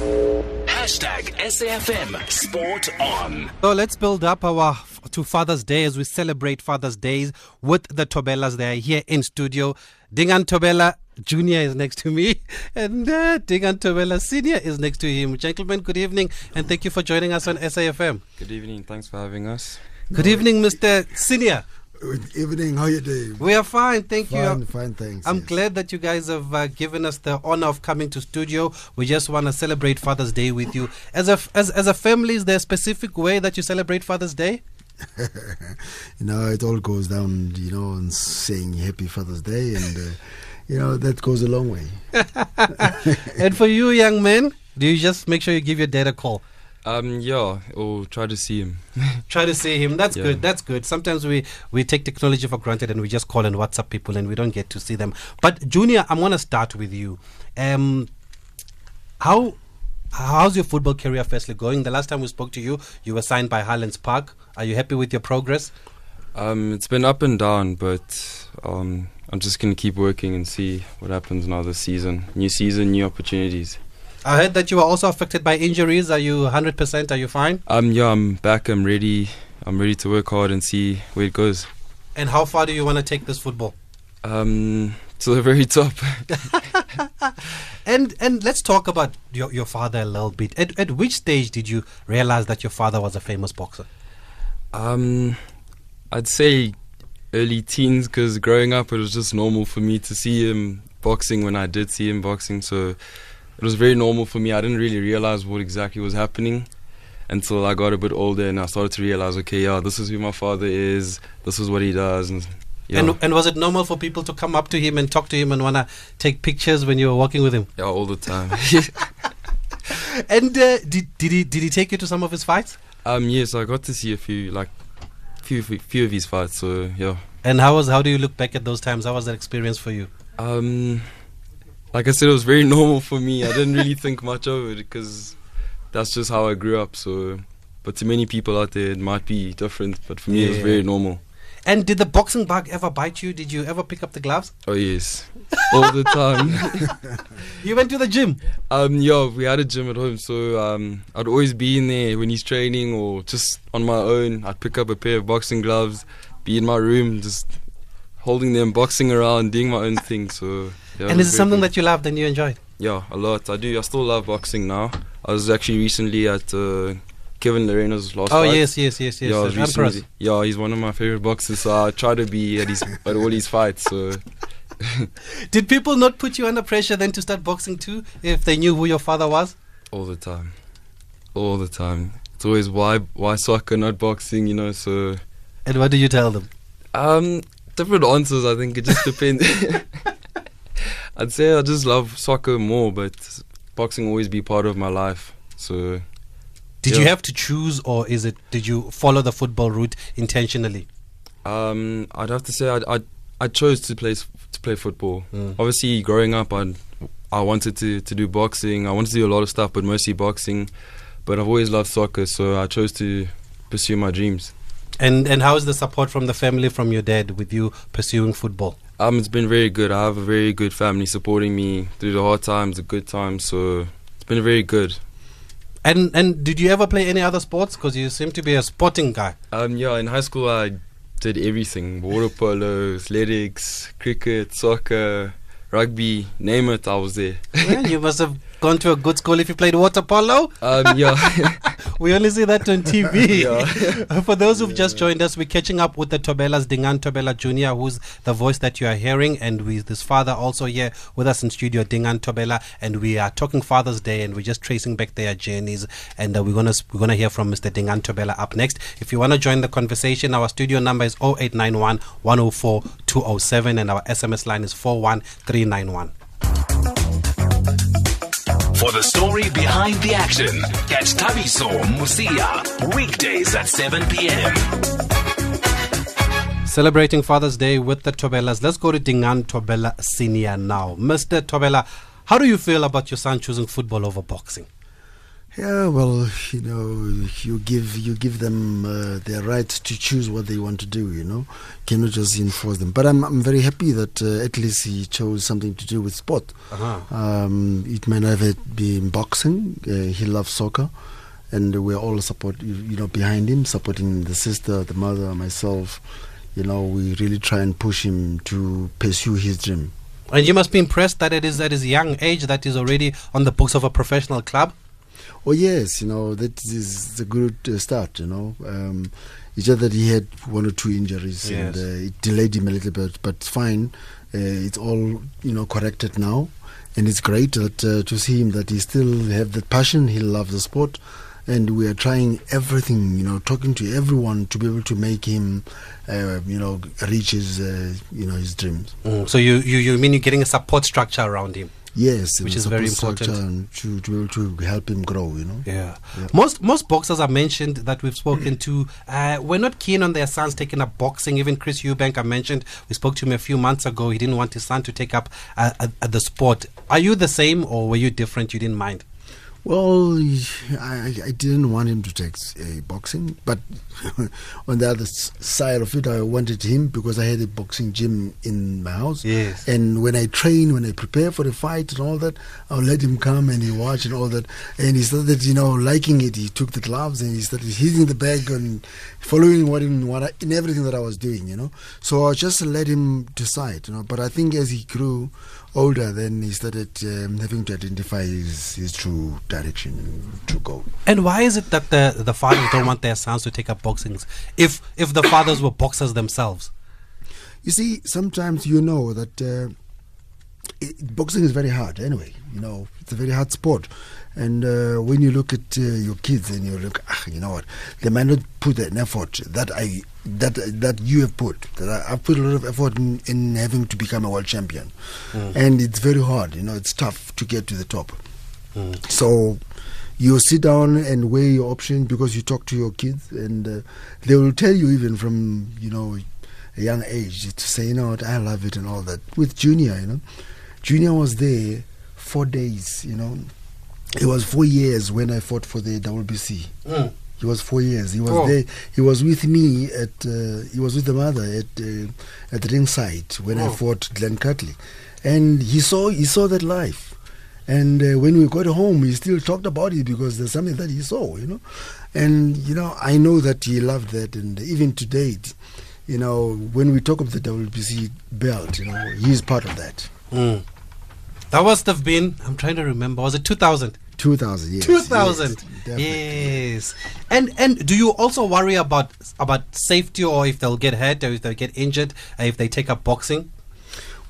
Hashtag SAFM Sport On. So let's build up our to Father's Day as we celebrate Father's Days with the Thobelas. They are here in studio. Dingaan Thobela Jr. is next to me, and uh, Dingaan Thobela Senior is next to him. Gentlemen, good evening, and thank you for joining us on SAFM. Good evening. Thanks for having us. Good evening, Mr. Senior. Good evening. How are you doing? We are fine, thank Fine, you. fine, thanks. I'm yes. glad that you guys have uh, given us the honor of coming to studio. We just want to celebrate Father's Day with you. As a as, as a family, is there a specific way that you celebrate Father's Day? You know, it all goes down, you know, and saying Happy Father's Day, and uh, you know that goes a long way. and for you, young men, do you just make sure you give your dad a call? Um, yeah, or try to see him. Try to see him. That's Yeah. good. That's good. Sometimes we, we take technology for granted and we just call and WhatsApp people and we don't get to see them. But Junior, I'm gonna start with you. Um, how how's your football career firstly going? The last time we spoke to you, you were signed by Highlands Park. Are you happy with your progress? Um, it's been up and down, but um, I'm just gonna keep working and see what happens now this season. New season, new opportunities. I heard that you were also affected by injuries. Are you 100%? Are you fine? Um, yeah, I'm back. I'm ready. I'm ready to work hard and see where it goes. And how far do you want to take this football? Um, to the very top. And and let's talk about your, your father a little bit. At, at which stage did you realize that your father was a famous boxer? Um, I'd say early teens because growing up it was just normal for me to see him boxing when I did see him boxing. So it was very normal for me. I didn't really realize what exactly was happening until I got a bit older and I started to realize, okay, yeah, this is who my father is. This is what he does. And yeah, And and was it normal for people to come up to him and talk to him and wanna take pictures when you were walking with him? yeah all the time. And uh, did did he did he take you to some of his fights? um, yes, I got to see a few like few few of his fights. So yeah. And how was how do you look back at those times? How was that experience for you? Um, like I said, it was very normal for me. I didn't really think much of it because that's just how I grew up. So, but to many people out there, it might be different. But for me, it was very normal. And did the boxing bug ever bite you? Did you ever pick up the gloves? Oh yes, all the time. You went to the gym. um, yeah, we had a gym at home, so um, I'd always be in there when he's training or just on my own. I'd pick up a pair of boxing gloves, be in my room, just holding them, boxing around, doing my own thing. So. And is it something that you loved and you enjoyed? Yeah, a lot. I do. I still love boxing now. I was actually recently at uh, Kevin Lerena's last Oh fight. yes, yes, yes, yes. yeah, I was Empress. recently, yeah, he's one of my favorite boxers. So I try to be at his at all his fights. So Did people not put you under pressure then to start boxing too if they knew who your father was? all the time, all the time. It's always why why soccer, not boxing. You know. So And what do you tell them? um, different answers. I think it just depends. I'd say I just love soccer more, but boxing always be part of my life. So Did you have to choose, or is it? Did you follow the football route intentionally? Um, I'd have to say I I, I chose to play to play football. Mm. Obviously, growing up, I I wanted to, to do boxing. I wanted to do a lot of stuff, but mostly boxing. But I've always loved soccer, so I chose to pursue my dreams. And and how is the support from the family, from your dad, with you pursuing football? Um, it's been very good. I have a very good family supporting me through the hard times, the good times. So it's been very good. And and did you ever play any other sports? Because you seem to be a sporting guy. Um, yeah, in high school I did everything: water polo, athletics, cricket, soccer, rugby. Name it, I was there. Well, you must have gone to a good school if you played water polo. Um, yeah. We only see that on TV. Yeah. For those who've just joined us, we're catching up with the Thobelas, Dingaan Thobela Jr., who's the voice that you are hearing, and with his father also here with us in studio, Dingaan Thobela, and we are talking Father's Day, and we're just tracing back their journeys, and uh, we're gonna we're gonna hear from Mr. Dingaan Thobela up next. If you want to join the conversation, our studio number is 0891 104 207, and our SMS line is 41391. For the story behind the action, catch Thabiso Mosia weekdays at 7 p.m. Celebrating Father's Day with the Thobelas. Let's go to Dingaan Thobela Senior now. Mr. Thobela, how do you feel about your son choosing football over boxing? Yeah, well, you know, you give you give them uh, their right to choose what they want to do. You know, cannot just enforce them. But I'm I'm very happy that uh, at least he chose something to do with sport. Uh-huh. Um, it may never be in boxing. Uh, he loves soccer, and we're all support you you know behind him, supporting the sister, the mother, myself. You know, we really try and push him to pursue his dream. And you must be impressed that it is at his young age that he's already on the books of a professional club. Oh yes, you know that is a good uh, start. You know, um, it's just that he had one or two injuries Yes. and uh, it delayed him a little bit, but it's fine. Uh, it's all you know corrected now, and it's great that uh, to see him that he still have that passion. He loves the sport, and we are trying everything. You know, talking to everyone to be able to make him, uh, you know, reach his uh, you know his dreams. Mm. So you, you you mean you're getting a support structure around him? Yes, Which is very important. to, to to help him grow. You know. Yeah. Yeah. Most most boxers I mentioned that we've spoken to uh, were not keen on their sons taking up boxing. Even Chris Eubank, I mentioned, we spoke to him a few months ago. He didn't want his son to take up uh, uh, the sport. Are you the same, or were you different? You didn't mind? Well, I, I didn't want him to take uh, boxing, but on the other side of it, I wanted him because I had a boxing gym in my house. Yes. And when I train, when I prepare for the fight and all that, I'll let him come and he watch and all that. And he started, you know, liking it. He took the gloves and he started hitting the bag and following what in what I, in everything that I was doing, you know. So I just let him decide, you know. But I think as he grew older, then he started um, having to identify his, his true direction, true goal. And why is it that the the fathers don't want their sons to take up boxing? If if the fathers were boxers themselves? You see, sometimes you know that uh, it, boxing is very hard. Anyway, you know, it's a very hard sport. And uh, when you look at uh, your kids and you look, ah, you know what, they might not put an effort that I that that you have put. That I, I've put a lot of effort in, in having to become a world champion, and it's very hard. You know, it's tough to get to the top. So you sit down and weigh your options because you talk to your kids and uh, they will tell you even from you know a young age to say you know what I love it and all that. With Junior, you know, Junior was there four days. You know, it was four years when I fought for the WBC. Mm. He was four years. He was Oh. there. He was with me at. Uh, he was with the mother at uh, at ringside when I Oh. fought Glenn Catley, and he saw he saw that life. And uh, when we got home, he still talked about it because there's something that he saw, you know. And you know, I know that he loved that, and even to date, you know, when we talk of the WBC belt, you know, he's part of that. Mm. That must have been. I'm trying to remember. Was it 2000? 2000, yes. 2000 yes, yes and and do you also worry about about safety or if they'll get hurt or if they'll get injured uh, if they take up boxing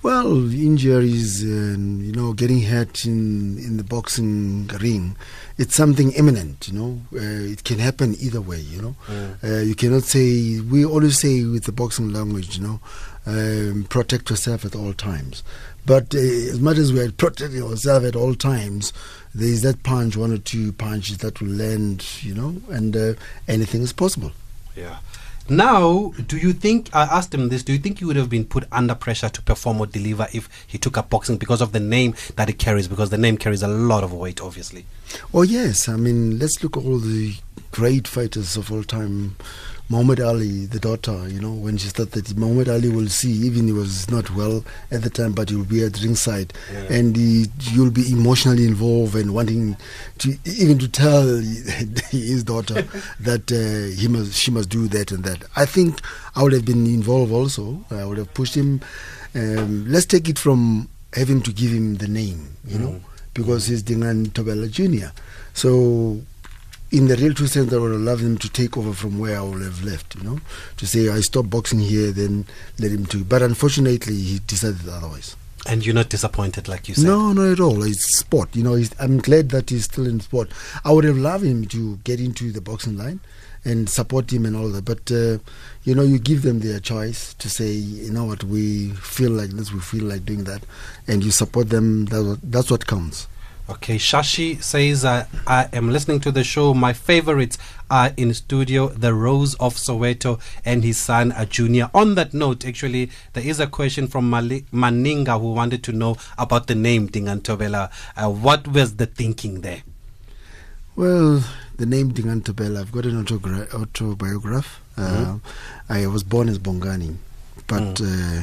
Well, injuries and you know getting hurt in in the boxing ring, it's something imminent. You know, uh, it can happen either way. You know, uh, you cannot say. We always say with the boxing language, you know, um, protect yourself at all times. But uh, as much as we are protecting ourselves at all times, there is that punch, one or two punches that will land. You know, and uh, anything is possible. yeah now do you think i asked him this do you think he would have been put under pressure to perform or deliver if he took up boxing because of the name that it carries because the name carries a lot of weight obviously Oh yes, I mean let's look at all the great fighters of all time. Muhammad Ali, the daughter, you know, when she started, Muhammad Ali will see, even he was not well at the time, but he will be at ringside, and he, you'll be emotionally involved and wanting to even to tell his daughter that uh, he must, she must do that and that. I think I would have been involved also. I would have pushed him. Um, let's take it from having to give him the name, you know because he's Dingaan Thobela Jr. So, in the real true sense, I would have loved him to take over from where I would have left, you know, to say, I stop boxing here, then let him to. But unfortunately, he decided otherwise. and you're not disappointed like you said No, not at all. It's sport. You know, he's, I'm glad that he's still in sport. I would have loved him to get into the boxing line and support him and all that. But, uh, you know, you give them their choice to say, you know what, we feel like this, we feel like doing that. And you support them. That's what, that's what counts. Okay, Shashi says, uh, I am listening to the show. My favorites are in studio, The Rose of Soweto and his son, uh, Junior. On that note, actually, there is a question from Mali- Maninga who wanted to know about the name Dingaan Thobela. Uh, what was the thinking there? Well, the name Dingaan Thobela, I've got an autogra- autobiograph. Uh, I was born as Bongani, but uh,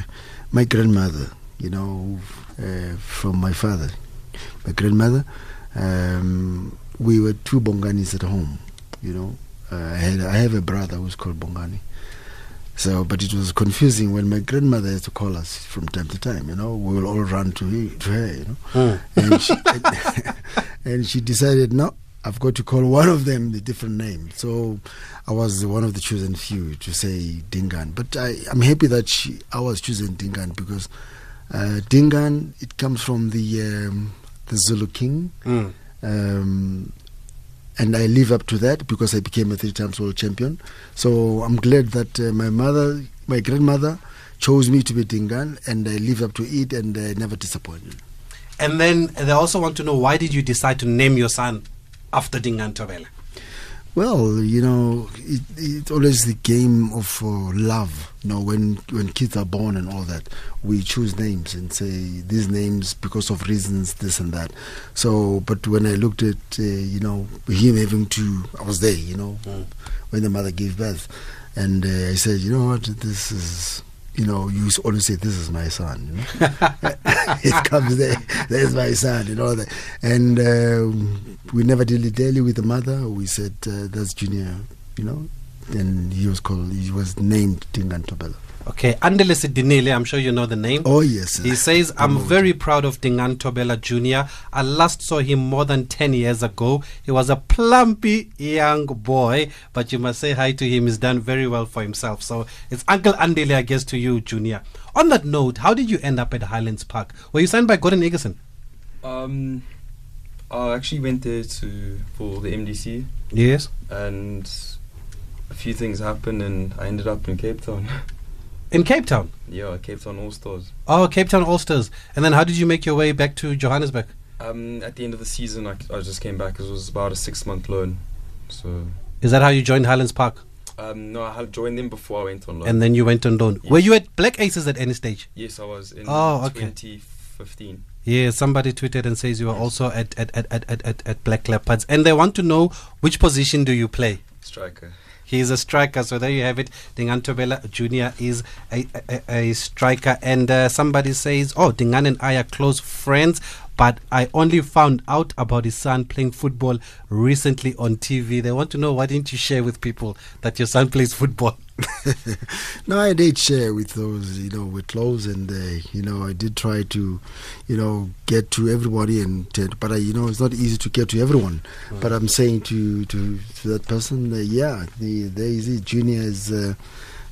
my grandmother, you know, uh, from my father, my grandmother, um, we were two Bonganis at home, you know. Uh, I, had, I have a brother who's called Bongani. So, but it was confusing when my grandmother had to call us from time to time. You know, we will all run to her, to her. You know, and she and she decided, no, I've got to call one of them the different name. So, I was one of the chosen few to say Dingaan. But I, I'm happy that she, I was chosen Dingaan because uh, Dingaan it comes from the um, the Zulu king. Mm. Um, and I live up to that because I became a three times world champion. So I'm glad that uh, my mother, my grandmother, chose me to be Dingaan, and I live up to it and uh, never disappointed. And then they also want to know why did you decide to name your son after Dingaan Thobela? Well, you know, it, it's always the game of uh, love. You know, when when kids are born and all that, we choose names and say these names because of reasons this and that. So, but when I looked at, uh, you know, him having to, I was there, you know, when the mother gave birth, and uh, I said, you know what, this is. You know, you always say, "This is my son." You know? it comes there. There's my son, and all that. And um, we never dilly dally with the mother. We said, uh, "That's Junior," you know. And he was called. He was named Dingaan Thobela. Okay, Andele Sidinile, I'm sure you know the name. Oh yes. He says, I'm very proud of Dingaan Thobela Jr. I last saw him more than 10 years ago. He was a plumpy young boy, but you must say hi to him. He's done very well for himself. So it's Uncle Andele, I guess, to you, Junior. On that note, how did you end up at Highlands Park? Were you signed by Gordon Igesund? Um, I actually went there to for the MDC, Yes. and a few things happened, and I ended up in Cape Town. In Cape Town? yeah, Cape Town All Stars. Oh, Cape Town All Stars. And then how did you make your way back to Johannesburg? Um, at the end of the season, I, I just came back. It was about a six month loan. So, Is that how you joined Highlands Park? um, no, I had joined them before I went on loan. And then you went on loan. Yes. Were you at Black Aces at any stage? yes, I was in Oh, okay. 2015. Yeah, somebody tweeted and says you are also at, at, at, at, at, at, at Black Leopards. And they want to know which position do you play? Striker. He's a striker, so there you have it. Dingaan Thobela Jr. is a, a, a striker. And uh, somebody says, Oh, Dingaan and I are close friends, but I only found out about his son playing football recently on TV. They want to know why didn't you share with people that your son plays football? no, I did share with those, you know, with close, and uh, you know, I did try to, you know, get to everybody, and but uh, you know, it's not easy to get to everyone. But I'm saying to to, to that person, yeah, the, there is. Junior is. Uh,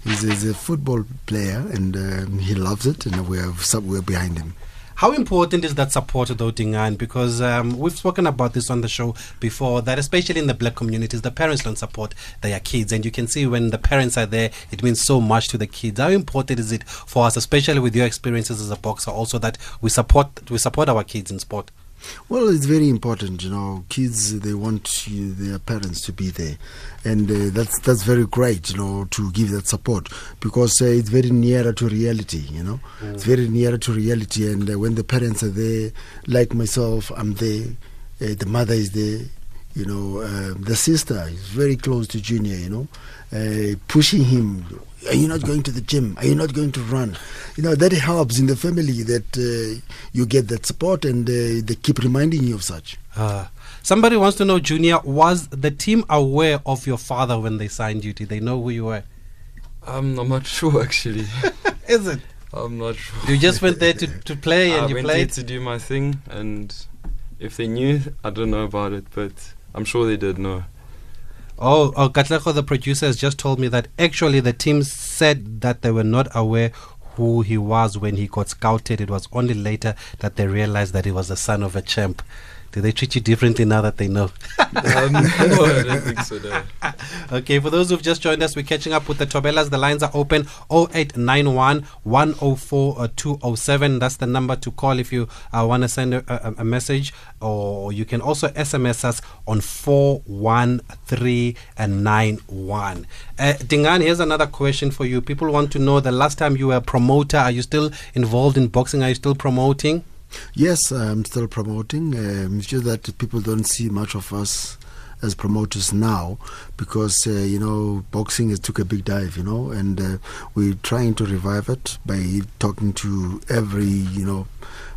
He's, he's a football player and um, he loves it, and we're sub- we're behind him. How important is that support, though, Dingaan? Because um, we've spoken about this on the show before, that especially in the black communities, the parents don't support their kids. And you can see when the parents are there, it means so much to the kids. How important is it for us, especially with your experiences as a boxer, also that we support we support our kids in sport? Well, it's very important, you know. Kids they want you, their parents to be there, and uh, that's that's very great, you know, to give that support because uh, it's very nearer to reality, you know. It's very nearer to reality, and uh, when the parents are there, like myself, I'm there. Uh, the mother is there, you know. Uh, the sister is very close to Junior, you know, uh, pushing him. Are you not going to the gym? Are you not going to run? You know that helps in the family that uh, you get that support and uh, they keep reminding you of such. Uh, somebody wants to know, Junior, was the team aware of your father when they signed you? Did they know who you were? Um, I'm not sure actually. Is it? I'm not sure. You just went there to, to play and I you went played? there to do my thing, and if they knew, I don't know about it, but I'm sure they did know. Oh, oh, Katlego, the producer, has just told me that actually the team said that they were not aware who he was when he got scouted. It was only later that they realized that he was the son of a champ. Do they treat you differently now that they know? Um, no, I don't think so. No. Okay, for those who've just joined us, we're catching up with the Thobelas. The lines are open 0891 104 uh, 207. That's the number to call if you uh, want to send a, a, a message, or you can also SMS us on 413 and 91. Uh, Dingaan, here's another question for you. People want to know the last time you were a promoter, are you still involved in boxing? Are you still promoting? Yes, I'm still promoting. Um, it's just that people don't see much of us as promoters now because uh, you know boxing has took a big dive, you know, and uh, we're trying to revive it by talking to every you know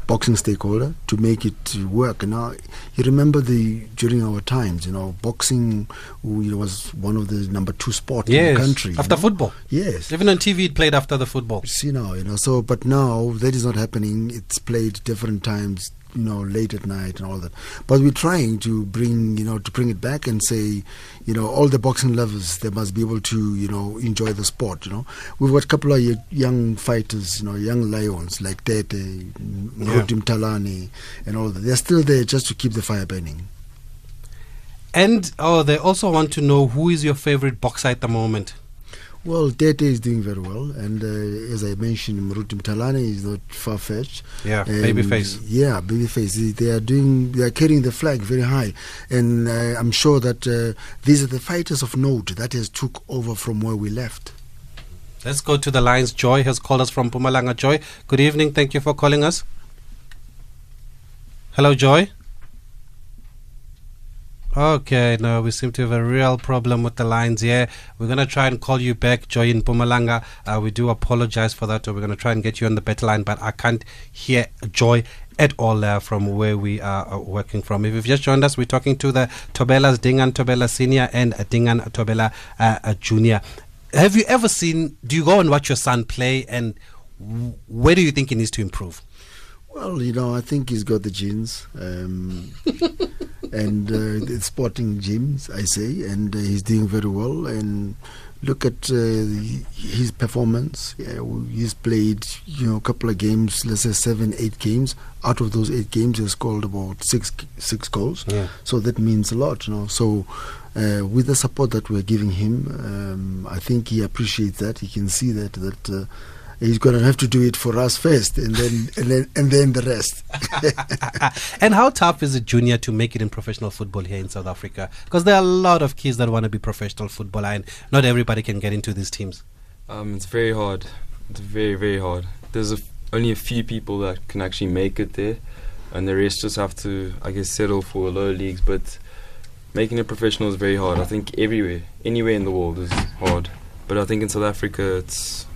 boxing stakeholder to make it work. Now, you remember the during our times, you know, boxing you know, was one of the number two sport in the country. you after know. football. Yes. Even on TV, it played after the football. See now, you know, so but now that is not happening. It's played different times, you know, late at night and all that. But we're trying to bring, you know, to bring it back and say, you know, all the boxing lovers they must be able to, you know, enjoy the sport. You know, we've got a couple of young fighters, you know, young lions like Tete, Moruti Mthalane, and all that. They're still there just to keep the fire burning. And oh, they also want to know who is your favorite boxer at the moment. Well, Tete is doing very well, and uh, as I mentioned, Moruti Mthalane is not far fetched. Yeah, And, babyface. Yeah, babyface. They are doing. They are carrying the flag very high, and uh, I'm sure that uh, these are the fighters of note that has took over from where we left. Let's go to the lines. Joy has called us from Mpumalanga. Joy, good evening. Thank you for calling us. Hello, Joy. Okay, no, we seem to have a real problem with the lines here. We're going to try and call you back, Joy in Mpumalanga. Uh, we do apologize for that. We're going to try and get you on the better line, but I can't hear Joy at all uh, from where we are uh, working from. If you've just joined us, we're talking to the Thobelas, Dingaan Thobela Senior and Dingaan Thobela uh, uh, Junior. Have you ever seen, do you go and watch your son play and where do you think he needs to improve? Well, you know, I think he's got the genes, um, and uh, the sporting genes, I say, and uh, he's doing very well. And look at uh, his performance. Yeah, he's played, you know, a couple of games, let's say seven, eight games. Out of those eight games, he's scored about six six goals. Yeah. So that means a lot, you know. So. Uh, with the support that we're giving him, um, I think he appreciates that. He can see that that uh, he's going to have to do it for us first, and then and then and then the rest. and how tough is it, Junior, to make it in professional football here in South Africa? Because there are a lot of kids that want to be professional footballer, and not everybody can get into these teams. Um, it's very hard. It's very very hard. There's a f- only a few people that can actually make it there, and the rest just have to, I guess, settle for lower leagues. But making it professional is very hard. I think everywhere, anywhere in the world is hard. But I think in South Africa it's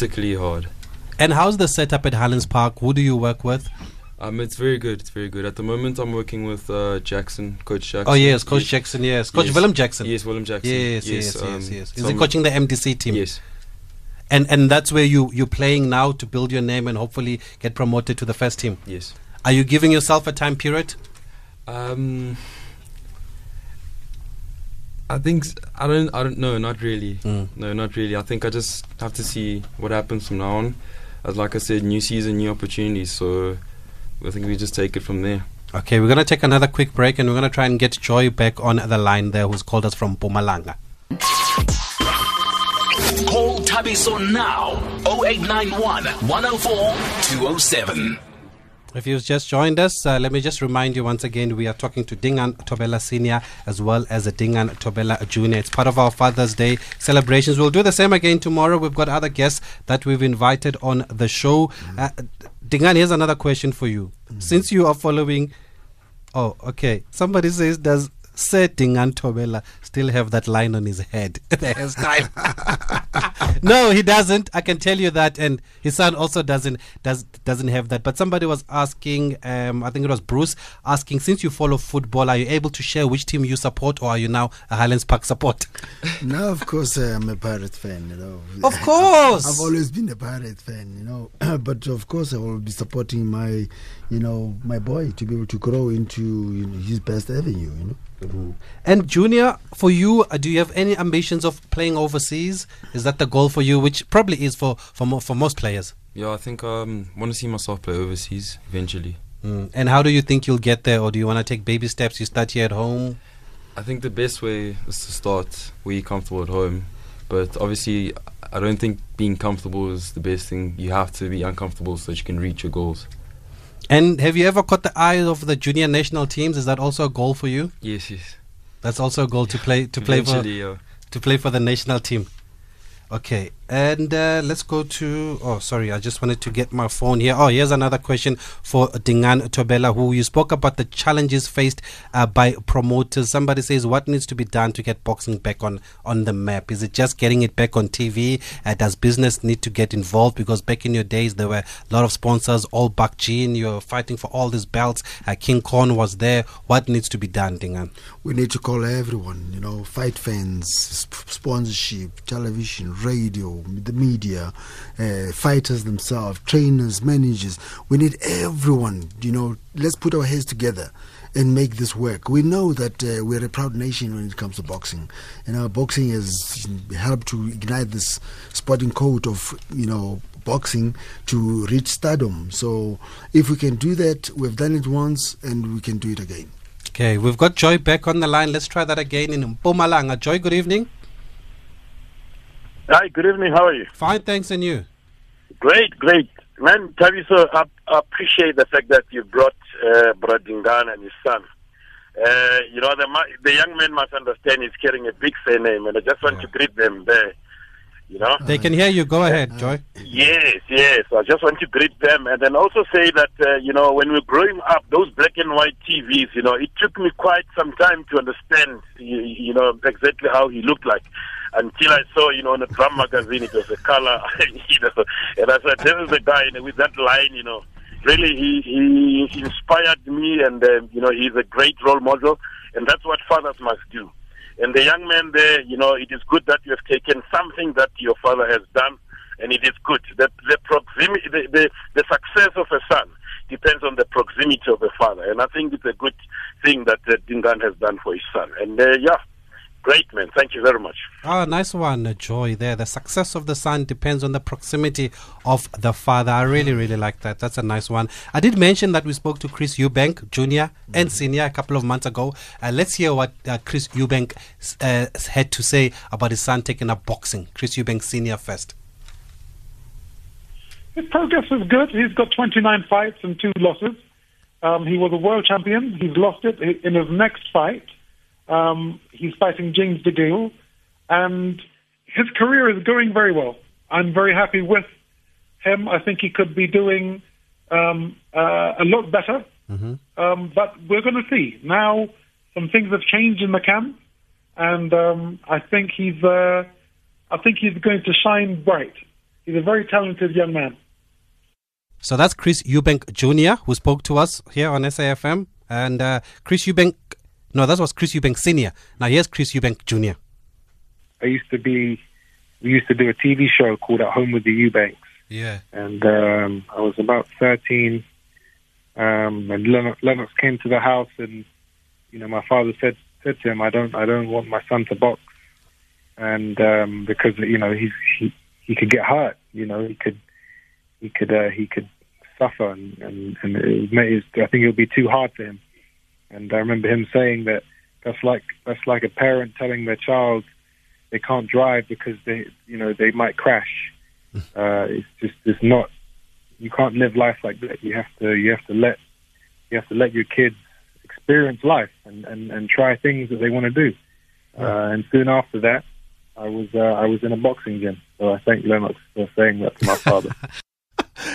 particularly hard. And how's the setup at Highlands Park? Who do you work with? Um, it's very good. It's very good. At the moment, I'm working with uh, Jackson, Coach Jackson. Oh yes, Coach Yes. Jackson. Yes, Coach Yes. Willem Jackson. Yes, Willem Jackson. Yes, yes, yes, um, yes. Is so he coaching the MDC team? Yes. And and that's where you you're playing now to build your name and hopefully get promoted to the first team. Yes. Are you giving yourself a time period? Um, I think s- I don't. I don't know. Not really. Mm. No, not really. I think I just have to see what happens from now on. As like I said, new season, new opportunities. So I think we just take it from there. Okay, we're gonna take another quick break and we're gonna try and get Joy back on the line there, who's called us from Mpumalanga. Call Thabiso now 0891 104 207. If you've just joined us, uh, let me just remind you once again we are talking to Dingaan Thobela Senior as well as a Dingaan Thobela Junior. It's part of our Father's Day celebrations. We'll do the same again tomorrow. We've got other guests that we've invited on the show. Uh, Dingaan, here's another question for you. Since you are following, oh, okay. Somebody says, does Sir Dingaan Thobela still have that line on his head? the hairstyle. no, he doesn't. I can tell you that, and his son also doesn't does doesn't have that. But somebody was asking, um, I think it was Bruce asking, since you follow football, are you able to share which team you support, or are you now a Highlands Park support? now, of course, uh, I'm a pirate fan. You know, Of course. I've always been a pirate fan. You know, but of course, I will be supporting my, you know, my boy to be able to grow into you know, his best avenue. You know. And Junior, for you, uh, do you have any ambitions of playing overseas? Is that the goal for you, which probably is for for, mo- for most players? Yeah, I think um want to see myself play overseas eventually. Mm. And how do you think you'll get there, or do you want to take baby steps? You start here at home. I think the best way is to start where you're comfortable at home. But obviously, I don't think being comfortable is the best thing. You have to be uncomfortable so that you can reach your goals. And have you ever caught the eye of the junior national teams? Is that also a goal for you? Yes, yes. That's also a goal to play to play for yeah. to play for the national team. Okay, And uh, let's go to. Oh, sorry, I just wanted to get my phone here. Oh, here's another question for Dingaan Thobela, who you spoke about the challenges faced uh, by promoters. Somebody says, What needs to be done to get boxing back on, on the map? Is it just getting it back on TV? Uh, does business need to get involved? Because back in your days, there were a lot of sponsors, all back Gene, you're fighting for all these belts. Uh, King Kong was there. What needs to be done, Dingaan? We need to call everyone, you know, fight fans, sp- sponsorship, television, radio, the media, uh, fighters themselves, trainers, managers. We need everyone, you know, let's put our heads together and make this work. We know that uh, we're a proud nation when it comes to boxing, and our boxing has helped to ignite this sporting code of you know boxing to reach stardom. So if we can do that, we've done it once, and we can do it again. Okay, we've got Joy back on the line. Let's try that again in Mpumalanga. Joy, good evening. Hi, good evening. How are you? Fine, thanks, and you? Great, great. Man, Taviso, I, I appreciate the fact that you brought uh, Brad Dingaan and his son. Uh, you know, the, the young man must understand he's carrying a big surname, and I just want to greet them there. You know? They can hear you. Go ahead, Joy. Yes, yes. I just want to greet them and then also say that, uh, you know, when we were growing up, those black and white TVs, you know, it took me quite some time to understand, you, you know, exactly how he looked like. Until I saw, you know, in a drum magazine, it was a color, you know, and I said, this is the guy, and with that line, you know, really he, he inspired me and, uh, you know, he's a great role model, and that's what fathers must do. And the young man there, you know, it is good that you have taken something that your father has done, and it is good. That the proximity, the, the, the success of a son depends on the proximity of a father, and I think it's a good thing that uh, Dingaan has done for his son. And uh, yeah, great man. Thank you very much. Oh, nice one, Joy. There, the success of the son depends on the proximity of the father. I really, really like that. That's a nice one. I did mention that we spoke to Chris Eubank, Junior and Senior, a couple of months ago. Uh, let's hear what uh, Chris Eubank uh, had to say about his son taking up boxing. Chris Eubank Senior first. His progress is good. He's got 29 fights and two losses. Um, he was a world champion. He's lost it in his next fight. Um, he's fighting James DeGale, and his career is going very well. I'm very happy with him. I think he could be doing um, uh, a lot better, um, but we're going to see. Now, some things have changed in the camp, and um, I think he's. Uh, I think he's going to shine bright. He's a very talented young man. So that's Chris Eubank Jr. who spoke to us here on SAFM. And uh, Chris Eubank, no, that was Chris Eubank Sr. Now here's Chris Eubank Jr. I used to be. We used to do a TV show called At Home with the Eubanks. Yeah. and um, I was about 13. Um, and Lennox, Lennox came to the house, and you know, my father said said to him, "I don't, I don't want my son to box," and um, because you know he's he he could get hurt, you know, he could he could uh, he could suffer, and and, and it may, I think it would be too hard for him. And I remember him saying that that's like that's like a parent telling their child they can't drive because they you know they might crash. Uh, it's just it's not you can't live life like that. You have to you have to let you have to let your kids experience life and, and, and try things that they want to do. Uh, and soon after that, I was uh, I was in a boxing gym. So I thank Lennox for saying that to my father.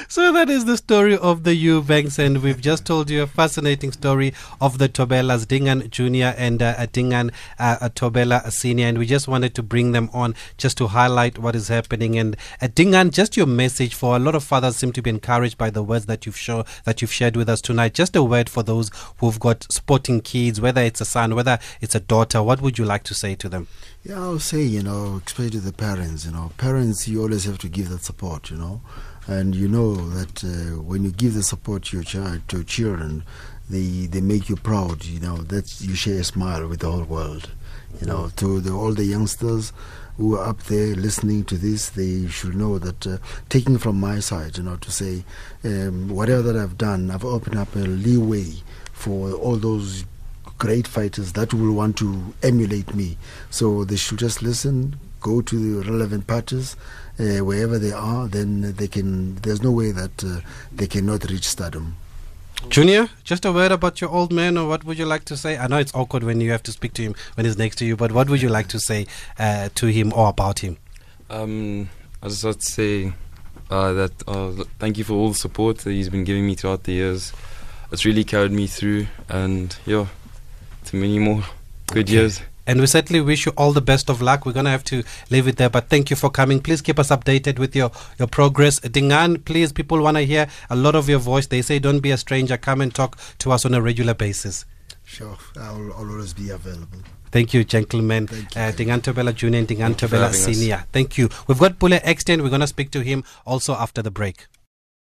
So that is the story of the Eubanks, and we've just told you a fascinating story of the Thobelas, Dingaan Junior and uh, Dingaan uh, Thobela Senior, and we just wanted to bring them on just to highlight what is happening. And uh, Dingaan, just your message for a lot of fathers seem to be encouraged by the words that you've show that you've shared with us tonight. Just a word for those who've got sporting kids, whether it's a son, whether it's a daughter. What would you like to say to them? Yeah, I'll say, you know, especially to the parents, you know, parents, you always have to give that support, you know, and you know that uh, when you give the support to your child, to your children, they they make you proud, you know, that you share a smile with the whole world, you know, to the, all the youngsters who are up there listening to this, they should know that uh, taking from my side, you know, to say um, whatever that I've done, I've opened up a leeway for all those great fighters that will want to emulate me. So they should just listen, go to the relevant parties, uh, wherever they are. Then they can. There's no way that uh, they cannot reach stardom. Junior, just a word about your old man, or what would you like to say? I know it's awkward when you have to speak to him when he's next to you, but what would you like to say uh, to him or about him? Um, I just want to say uh, that uh, thank you for all the support that he's been giving me throughout the years. It's really carried me through, and yeah, to many more good Okay. years. And we certainly wish you all the best of luck. We're going to have to leave it there, but thank you for coming. Please keep us updated with your, your progress. Dingaan, please, people want to hear a lot of your voice. They say don't be a stranger. Come and talk to us on a regular basis. Sure, I'll, I'll always be available. Thank you, gentlemen. Thank you. Uh, Dingaan Thobela Jr. and Dingaan Thank Thobela us. Senior. Thank you. We've got Pule Extend. We're going to speak to him also after the break.